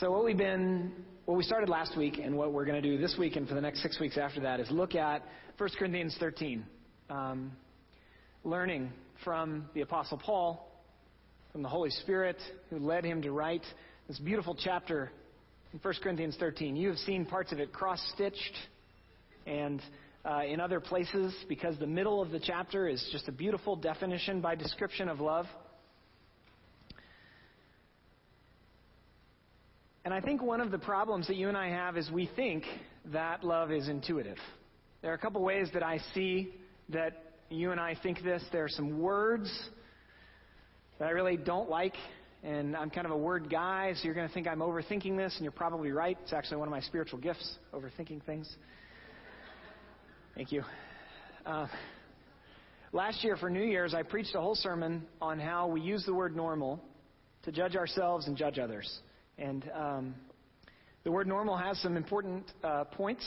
So what we've been, what we started last week, and what we're going to do this week and for the next six weeks after that is look at 1 Corinthians 13, um, learning from the Apostle Paul, from the Holy Spirit who led him to write this beautiful chapter in 1 Corinthians 13. You have seen parts of it cross-stitched and uh, in other places because the middle of the chapter is just a beautiful definition by description of love. And I think one of the problems that you and I have is we think that love is intuitive. There are a couple ways that I see that you and I think this. There are some words that I really don't like, and I'm kind of a word guy, so you're going to think I'm overthinking this, and you're probably right. It's actually one of my spiritual gifts, overthinking things. Thank you. Uh, last year for New Year's, I preached a whole sermon on how we use the word normal to judge ourselves and judge others. And um, the word normal has some important uh, points.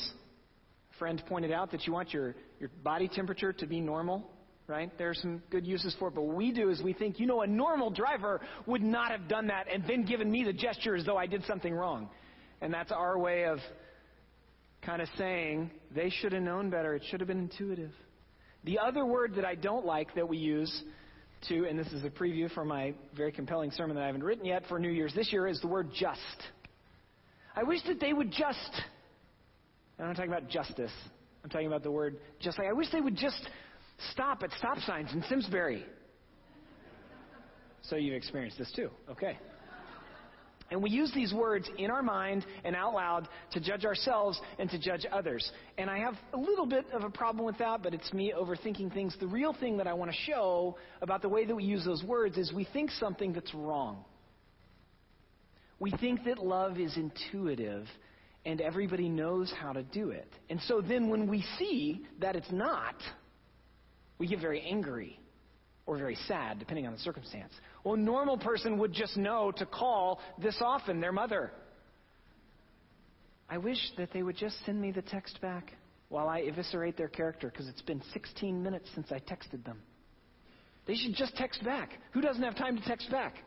A friend pointed out that you want your, your body temperature to be normal, right? There are some good uses for it. But what we do is we think, you know, a normal driver would not have done that and then given me the gesture as though I did something wrong. And that's our way of kind of saying they should have known better. It should have been intuitive. The other word that I don't like that we use to, and this is a preview for my very compelling sermon that I haven't written yet for New Year's this year, is the word just. I wish that they would just. I'm not talking about justice. I'm talking about the word just like I wish they would just stop at stop signs in Simsbury. So you've experienced this too. Okay. And we use these words in our mind and out loud to judge ourselves and to judge others. And I have a little bit of a problem with that, but it's me overthinking things. The real thing that I want to show about the way that we use those words is we think something that's wrong. We think that love is intuitive and everybody knows how to do it. And so then when we see that it's not, we get very angry or very sad, depending on the circumstance. Well, a normal person would just know to call this often their mother. I wish that they would just send me the text back while I eviscerate their character because it's been 16 minutes since I texted them. They should just text back. Who doesn't have time to text back?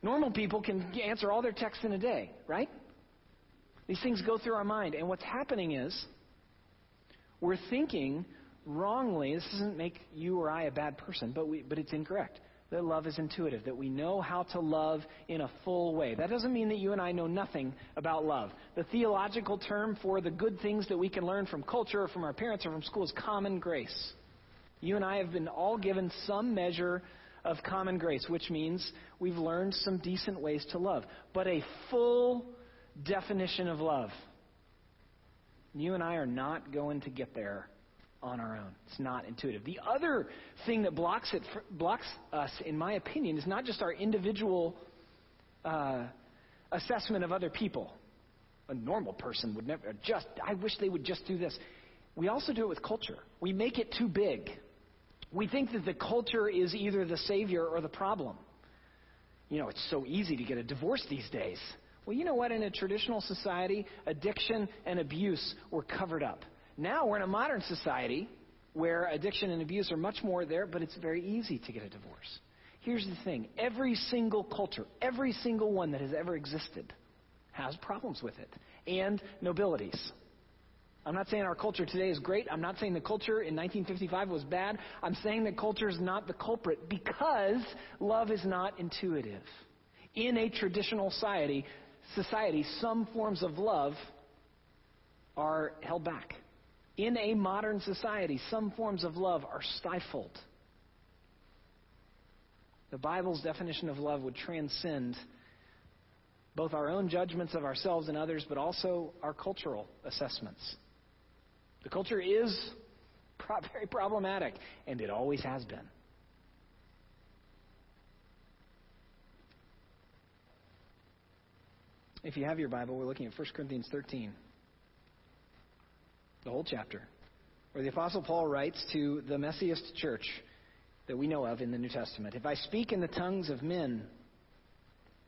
Normal people can answer all their texts in a day, right? These things go through our mind. And what's happening is we're thinking wrongly, this doesn't make you or I a bad person, but, we, but it's incorrect. That love is intuitive, that we know how to love in a full way. That doesn't mean that you and I know nothing about love. The theological term for the good things that we can learn from culture or from our parents or from school is common grace. You and I have been all given some measure of common grace, which means we've learned some decent ways to love. But a full definition of love, you and I are not going to get there on our own. It's not intuitive. The other thing that blocks it blocks us, in my opinion, is not just our individual uh, assessment of other people. A normal person would never just. I wish they would just do this. We also do it with culture. We make it too big. We think that the culture is either the savior or the problem. You know, it's so easy to get a divorce these days. Well, you know what? In a traditional society, addiction and abuse were covered up. Now we're in a modern society where addiction and abuse are much more there, but it's very easy to get a divorce. Here's the thing every single culture, every single one that has ever existed, has problems with it, and nobilities. I'm not saying our culture today is great. I'm not saying the culture in 1955 was bad. I'm saying that culture is not the culprit because love is not intuitive. In a traditional society, society, some forms of love are held back. In a modern society, some forms of love are stifled. The Bible's definition of love would transcend both our own judgments of ourselves and others, but also our cultural assessments. The culture is very problematic, and it always has been. If you have your Bible, we're looking at 1 Corinthians 13 the whole chapter, where the Apostle Paul writes to the messiest church that we know of in the New Testament If I speak in the tongues of men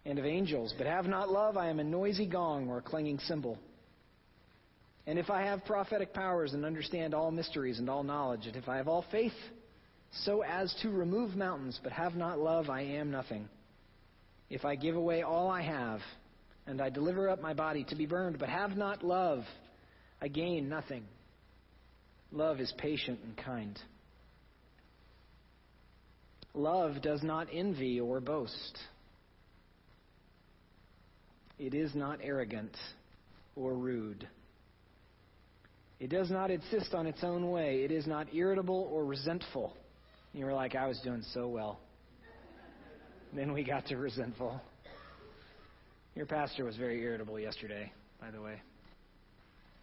and of angels, but have not love, I am a noisy gong or a clanging cymbal. And if I have prophetic powers and understand all mysteries and all knowledge, and if I have all faith so as to remove mountains, but have not love, I am nothing. If I give away all I have and I deliver up my body to be burned, but have not love, I gain nothing. Love is patient and kind. Love does not envy or boast. It is not arrogant or rude. It does not insist on its own way. It is not irritable or resentful. You were like, I was doing so well. then we got to resentful. Your pastor was very irritable yesterday, by the way.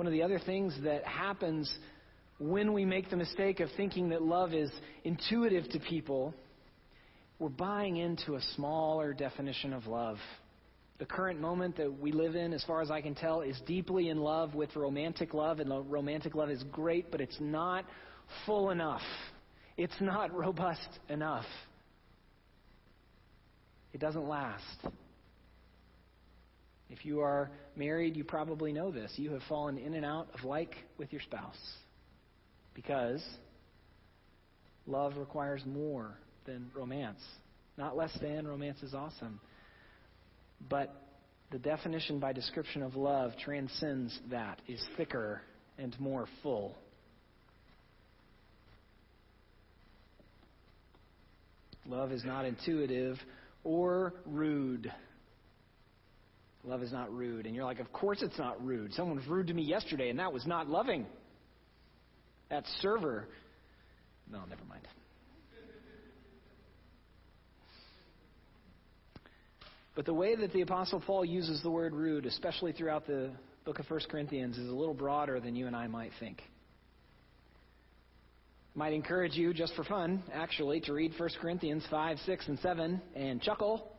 One of the other things that happens when we make the mistake of thinking that love is intuitive to people, we're buying into a smaller definition of love. The current moment that we live in, as far as I can tell, is deeply in love with romantic love, and romantic love is great, but it's not full enough. It's not robust enough. It doesn't last. If you are married, you probably know this. You have fallen in and out of like with your spouse. Because love requires more than romance. Not less than, romance is awesome. But the definition by description of love transcends that, is thicker and more full. Love is not intuitive or rude. Love is not rude. And you're like, of course it's not rude. Someone was rude to me yesterday, and that was not loving. That server. No, never mind. But the way that the Apostle Paul uses the word rude, especially throughout the book of 1 Corinthians, is a little broader than you and I might think. Might encourage you, just for fun, actually, to read 1 Corinthians 5, 6, and 7 and chuckle,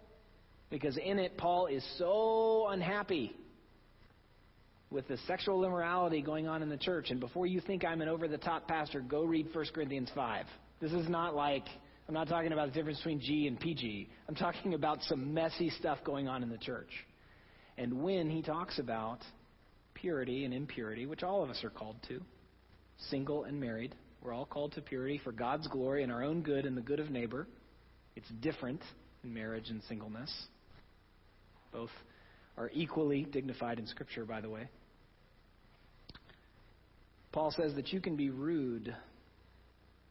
because in it, Paul is so unhappy with the sexual immorality going on in the church. And before you think I'm an over the top pastor, go read 1 Corinthians 5. This is not like, I'm not talking about the difference between G and PG. I'm talking about some messy stuff going on in the church. And when he talks about purity and impurity, which all of us are called to, single and married, we're all called to purity for God's glory and our own good and the good of neighbor. It's different in marriage and singleness. Both are equally dignified in Scripture, by the way. Paul says that you can be rude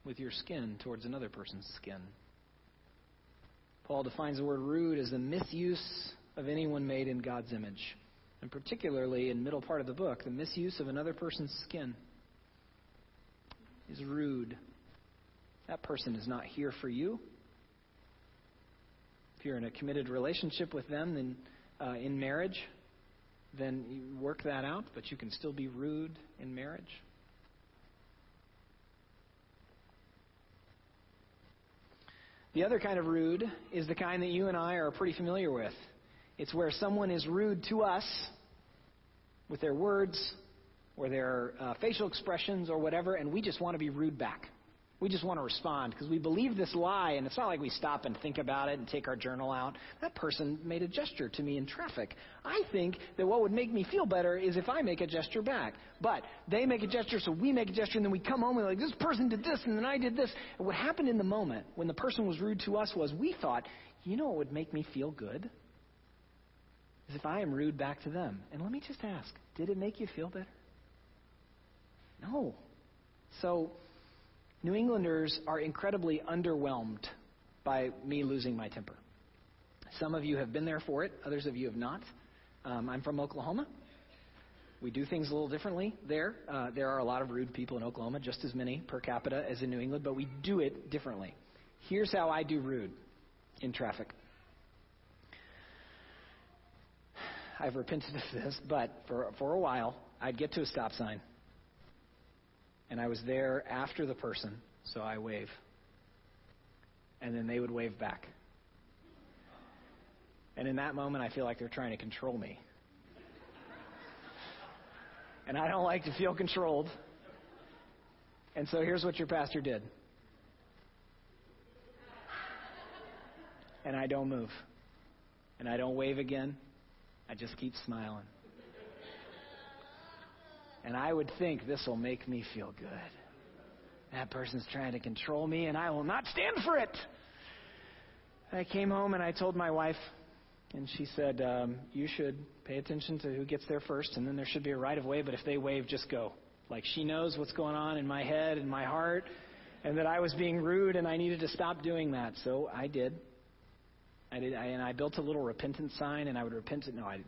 with your skin towards another person's skin. Paul defines the word rude as the misuse of anyone made in God's image. And particularly in middle part of the book, the misuse of another person's skin is rude. That person is not here for you. If you're in a committed relationship with them, then uh, in marriage, then you work that out, but you can still be rude in marriage. The other kind of rude is the kind that you and I are pretty familiar with. It's where someone is rude to us with their words or their uh, facial expressions or whatever, and we just want to be rude back. We just want to respond because we believe this lie, and it's not like we stop and think about it and take our journal out. That person made a gesture to me in traffic. I think that what would make me feel better is if I make a gesture back. But they make a gesture, so we make a gesture, and then we come home and we're like, this person did this, and then I did this. And what happened in the moment when the person was rude to us was we thought, you know what would make me feel good? Is if I am rude back to them. And let me just ask, did it make you feel better? No. So, New Englanders are incredibly underwhelmed by me losing my temper. Some of you have been there for it, others of you have not. Um, I'm from Oklahoma, We do things a little differently there. Uh, there are a lot of rude people in Oklahoma, just as many per capita as in New England, but we do it differently. Here's how I do rude in traffic. I've repented of this, but for, for a while, I'd get to a stop sign, and I was there after the person, so I wave. And then they would wave back. And in that moment, I feel like they're trying to control me. And I don't like to feel controlled. And so here's what your pastor did. And I don't move. And I don't wave again. I just keep smiling. And I would think this will make me feel good. That person's trying to control me, and I will not stand for it. I came home and I told my wife, and she said, um, You should pay attention to who gets there first, and then there should be a right of way, but if they wave, just go. Like she knows what's going on in my head and my heart, and that I was being rude and I needed to stop doing that. So I did. I did, I, and I built a little repentance sign, and I would repent it. No, I.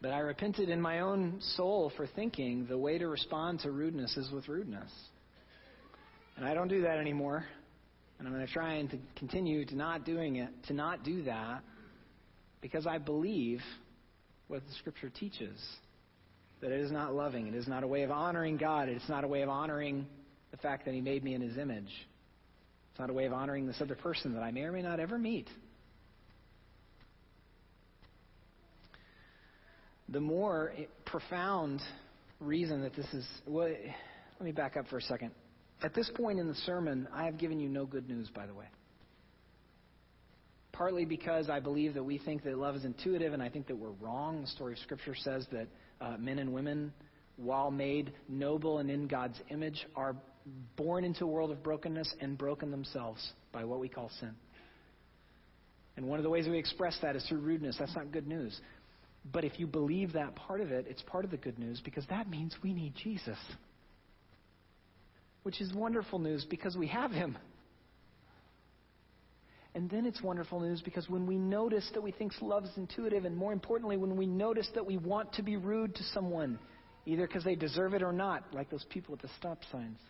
but I repented in my own soul for thinking the way to respond to rudeness is with rudeness. And I don't do that anymore. And I'm going to try and to continue to not doing it, to not do that, because I believe what the Scripture teaches that it is not loving. It is not a way of honoring God. It's not a way of honoring the fact that He made me in His image. It's not a way of honoring this other person that I may or may not ever meet. The more profound reason that this is. Well, let me back up for a second. At this point in the sermon, I have given you no good news, by the way. Partly because I believe that we think that love is intuitive, and I think that we're wrong. The story of Scripture says that uh, men and women, while made noble and in God's image, are born into a world of brokenness and broken themselves by what we call sin. And one of the ways we express that is through rudeness. That's not good news. But if you believe that part of it, it's part of the good news because that means we need Jesus which is wonderful news because we have Him. And then it's wonderful news because when we notice that we think love is intuitive, and more importantly, when we notice that we want to be rude to someone, either because they deserve it or not, like those people with the stop signs,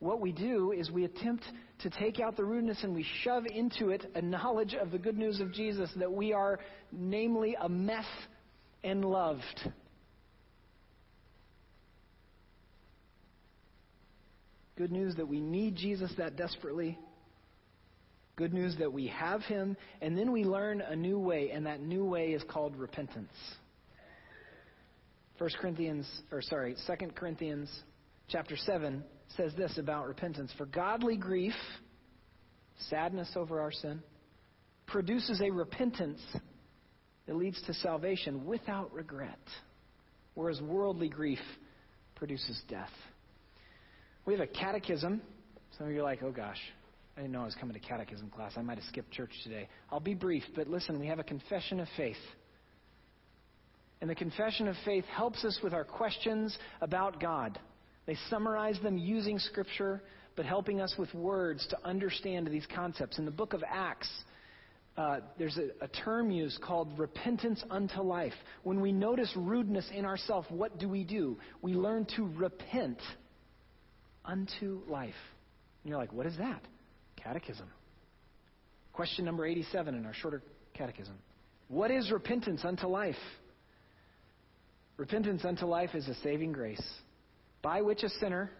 what we do is we attempt to take out the rudeness and we shove into it a knowledge of the good news of Jesus that we are, namely, a mess and loved. Good news that we need Jesus that desperately. Good news that we have him. And then we learn a new way, and that new way is called repentance. 1 Corinthians, or sorry, 2 Corinthians chapter 7 says this about repentance. For godly grief, sadness over our sin, produces a repentance that leads to salvation without regret, whereas worldly grief produces death. We have a catechism. Some of you are like, oh gosh, I didn't know I was coming to catechism class. I might have skipped church today. I'll be brief, but listen, we have a confession of faith. And the confession of faith helps us with our questions about God. They summarize them using Scripture, but helping us with words to understand these concepts. In the book of Acts, uh, there's a, a, term used called repentance unto life. When we notice rudeness in ourselves, what do we do? We learn to repent unto life. And you're like, what is that? Catechism. Question number 87 in our shorter catechism. What is repentance unto life? Repentance unto life is a saving grace by which a sinner,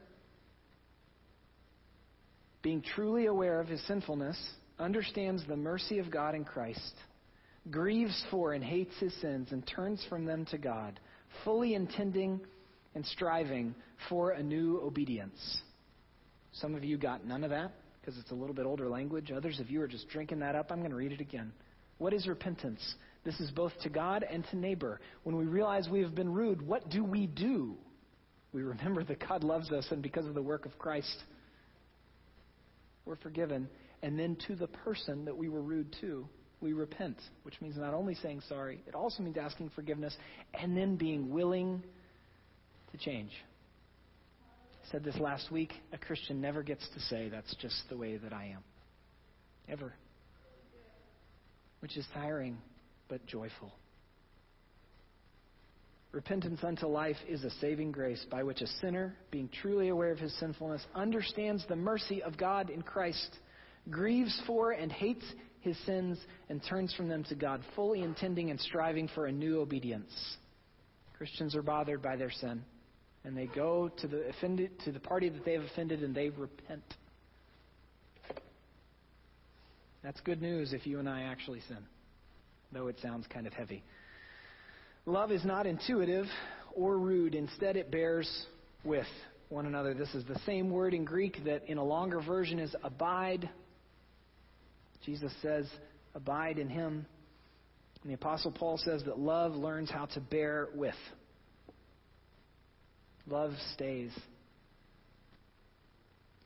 being truly aware of his sinfulness, understands the mercy of God in Christ, grieves for and hates his sins, and turns from them to God, fully intending and striving for a new obedience. Some of you got none of that because it's a little bit older language. Others of you are just drinking that up. I'm going to read it again. What is repentance? This is both to God and to neighbor. When we realize we have been rude, what do we do? We remember that God loves us, and because of the work of Christ, we're forgiven. And then to the person that we were rude to, we repent, which means not only saying sorry, it also means asking forgiveness and then being willing to change. I said this last week. A Christian never gets to say, that's just the way that I am. Ever. Which is tiring, but joyful. Repentance unto life is a saving grace by which a sinner, being truly aware of his sinfulness, understands the mercy of God in Christ, grieves for and hates his sins, and turns from them to God, fully intending and striving for a new obedience. Christians are bothered by their sin, and they go to the offended to the party that they have offended and they repent. That's good news if you and I actually sin, though it sounds kind of heavy. Love is not intuitive or rude. Instead, it bears with one another. This is the same word in Greek that in a longer version is abide. Jesus says, abide in him. And the Apostle Paul says that love learns how to bear with. Love stays.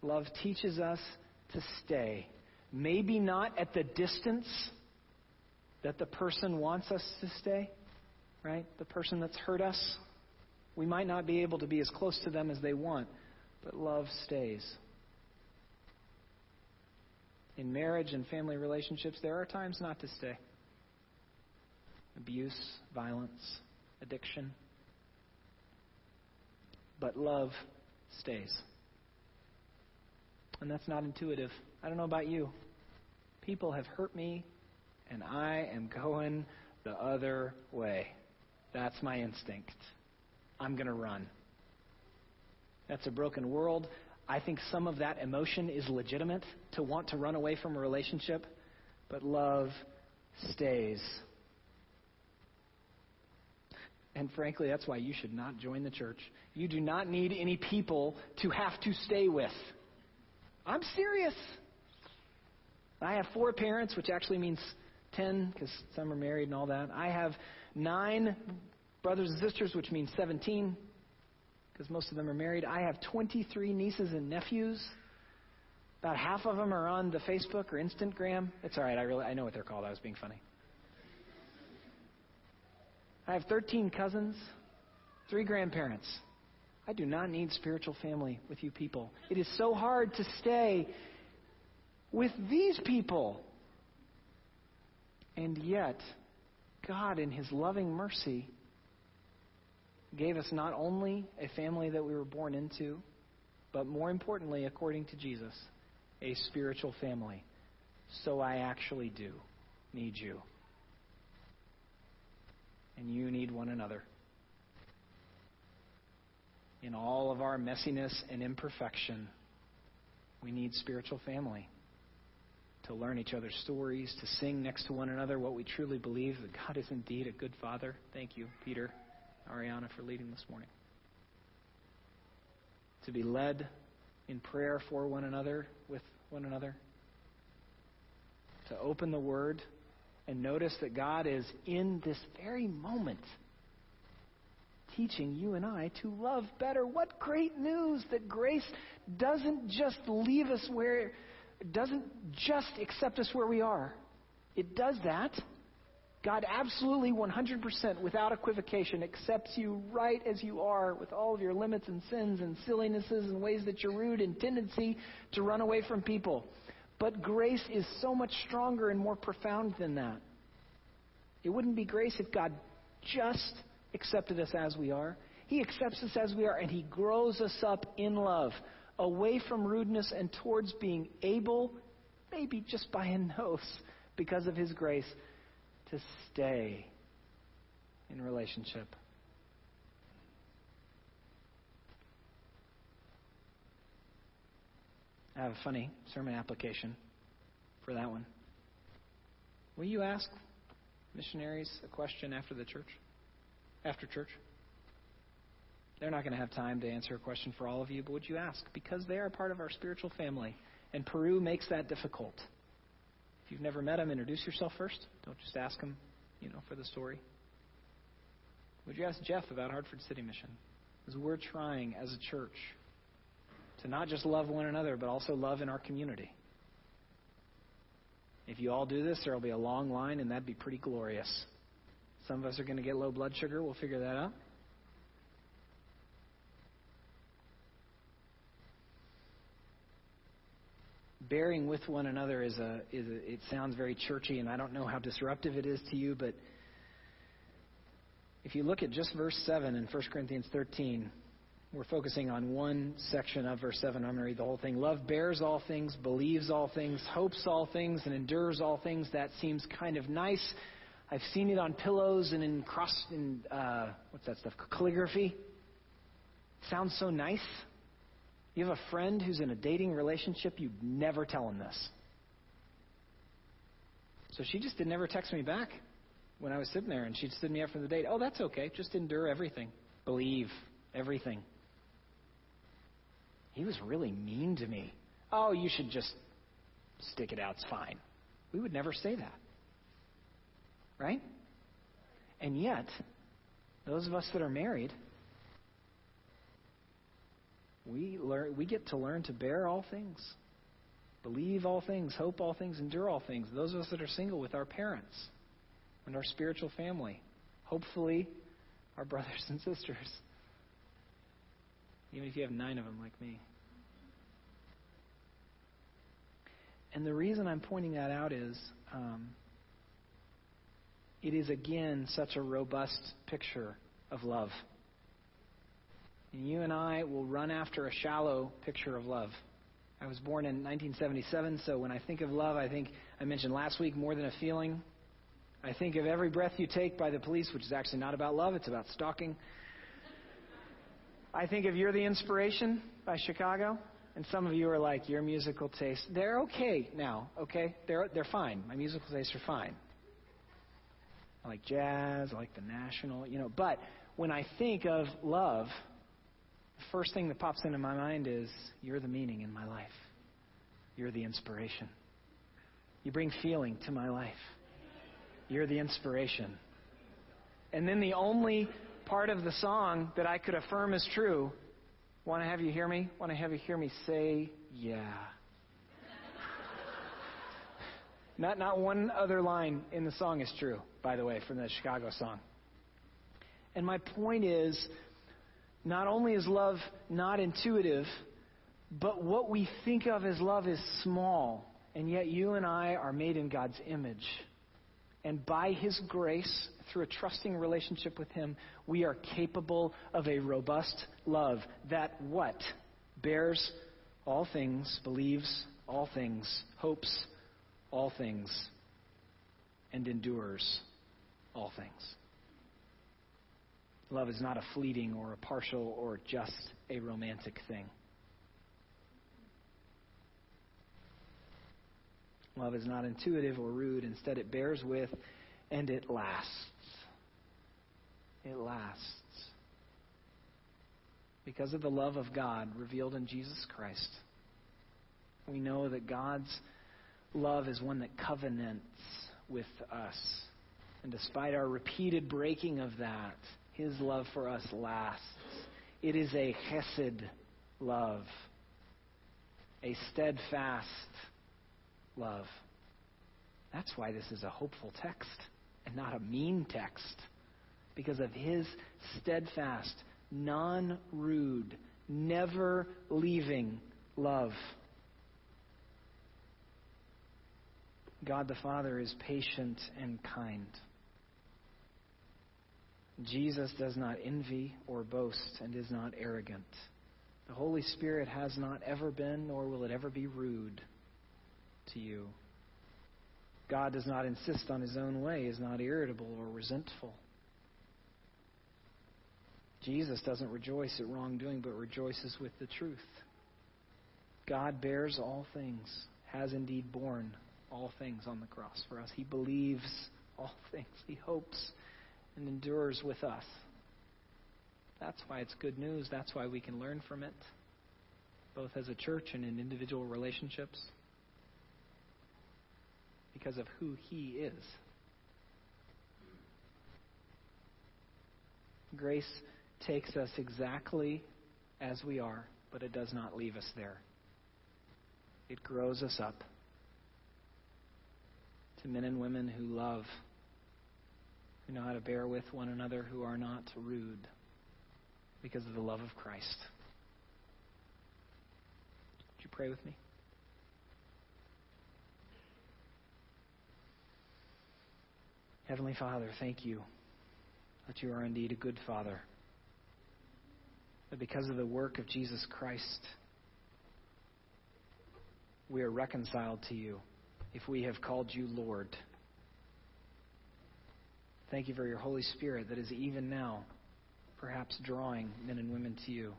Love teaches us to stay. Maybe not at the distance that the person wants us to stay right? The person that's hurt us. We might not be able to be as close to them as they want, but love stays. In marriage and family relationships, there are times not to stay abuse, violence, addiction. But love stays. And that's not intuitive. I don't know about you. People have hurt me, and I am going the other way. That's my instinct. I'm going to run. That's a broken world. I think some of that emotion is legitimate to want to run away from a relationship, but love stays. And frankly, that's why you should not join the church. You do not need any people to have to stay with. I'm serious. I have four parents, which actually means ten because some are married and all that. I have nine brothers and sisters, which means 17, because most of them are married. I have 23 nieces and nephews. About half of them are on the Facebook or Instagram. It's all right. I really I know what they're called. I was being funny. I have 13 cousins, three grandparents. I do not need spiritual family with you people. It is so hard to stay with these people. And yet, God, in His loving mercy, gave us not only a family that we were born into, but more importantly, according to Jesus, a spiritual family. So I actually do need you. And you need one another. In all of our messiness and imperfection, we need spiritual family to learn each other's stories, to sing next to one another what we truly believe that God is indeed a good Father. Thank you, Peter, Ariana, for leading this morning. To be led in prayer for one another, with one another. To open the Word and notice that God is in this very moment teaching you and I to love better. What great news that grace doesn't just leave us where doesn't just accept us where we are. It does that. God absolutely 100% without equivocation accepts you right as you are with all of your limits and sins and sillinesses and ways that you're rude and tendency to run away from people. But grace is so much stronger and more profound than that. It wouldn't be grace if God just accepted us as we are. He accepts us as we are and He grows us up in love away from rudeness and towards being able, maybe just by a nose, because of His grace, to stay in relationship. I have a funny sermon application for that one. Will you ask missionaries a question after the church? After church? They're not going to have time to answer a question for all of you, but would you ask? Because they are part of our spiritual family, and Peru makes that difficult. If you've never met them, introduce yourself first. Don't just ask them, you know, for the story. Would you ask Jeff about Hartford City Mission? Because we're trying as a church to not just love one another, but also love in our community. If you all do this, there will be a long line, and that'd be pretty glorious. Some of us are going to get low blood sugar. We'll figure that out. Bearing with one another is a, is a, it sounds very churchy, and I don't know how disruptive it is to you, but If you look at just verse 7 in 1 Corinthians 13, we're focusing on one section of verse 7. I'm going to read the whole thing. Love bears all things, believes all things, hopes all things, and endures all things. That seems kind of nice. I've seen it on pillows and in cross in uh, what's that stuff? Calligraphy. Sounds so nice. You have a friend who's in a dating relationship, you'd never tell him this. So she just did never text me back when I was sitting there and she'd stood me up for the date. Oh, that's okay. Just endure everything. Believe everything. He was really mean to me. Oh, you should just stick it out. It's fine. We would never say that. Right? And yet, those of us that are married, we learn we get to learn to bear all things, believe all things, hope all things, endure all things. Those of us that are single with our parents and our spiritual family, hopefully our brothers and sisters. Even if you have nine of them like me. And the reason I'm pointing that out is um, it is again such a robust picture of love. And you and I will run after a shallow picture of love. I was born in 1977, so when I think of love, I think I mentioned last week more than a feeling. I think of every breath you take by the police, which is actually not about love, it's about stalking. I think of You're the Inspiration by Chicago. And some of you are like, your musical taste, they're okay now, okay? They're, they're fine. My musical tastes are fine. I like jazz, I like the national, you know. But when I think of love, the first thing that pops into my mind is, you're the meaning in my life. You're the inspiration. You bring feeling to my life. You're the inspiration. And then the only part of the song that I could affirm is true Want to have you hear me? Want to have you hear me say, yeah. not, not one other line in the song is true, by the way, from the Chicago song. And my point is not only is love not intuitive, but what we think of as love is small. And yet you and I are made in God's image. And by His grace, through a trusting relationship with Him, we are capable of a robust love that what? Bears all things, believes all things, hopes all things, and endures all things. Love is not a fleeting or a partial or just a romantic thing. Love is not intuitive or rude. Instead, it bears with and it lasts. It lasts. Because of the love of God revealed in Jesus Christ, we know that God's love is one that covenants with us. And despite our repeated breaking of that, His love for us lasts. It is a chesed love, a steadfast love. That's why this is a hopeful text and not a mean text. Because of his steadfast, non rude, never leaving love. God the Father is patient and kind. Jesus does not envy or boast and is not arrogant. The Holy Spirit has not ever been, nor will it ever be rude to you. God does not insist on his own way, is not irritable or resentful. Jesus doesn't rejoice at wrongdoing, but rejoices with the truth. God bears all things, has indeed borne all things on the cross for us. He believes all things, He hopes and endures with us. That's why it's good news. That's why we can learn from it, both as a church and in individual relationships because of who He is. Grace takes us exactly as we are, but it does not leave us there. It grows us up to men and women who love, who know how to bear with one another, who are not rude because of the love of Christ. Would you pray with me? Heavenly Father, thank you that you are indeed a good Father. That because of the work of Jesus Christ, we are reconciled to you if we have called you Lord. Thank you for your Holy Spirit that is even now perhaps drawing men and women to you.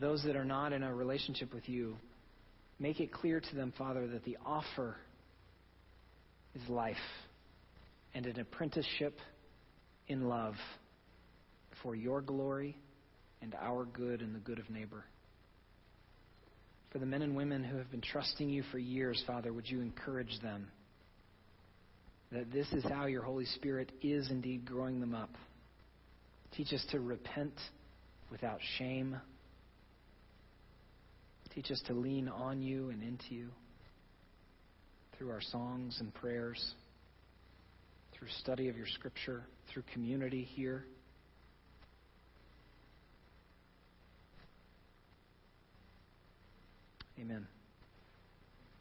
Those that are not in a relationship with you, make it clear to them, Father, that the offer is life and an apprenticeship in love for your glory and our good and the good of neighbor. For the men and women who have been trusting you for years, Father, would you encourage them that this is how your Holy Spirit is indeed growing them up? Teach us to repent without shame. Teach us to lean on you and into you through our songs and prayers, through study of your scripture, through community here. Amen.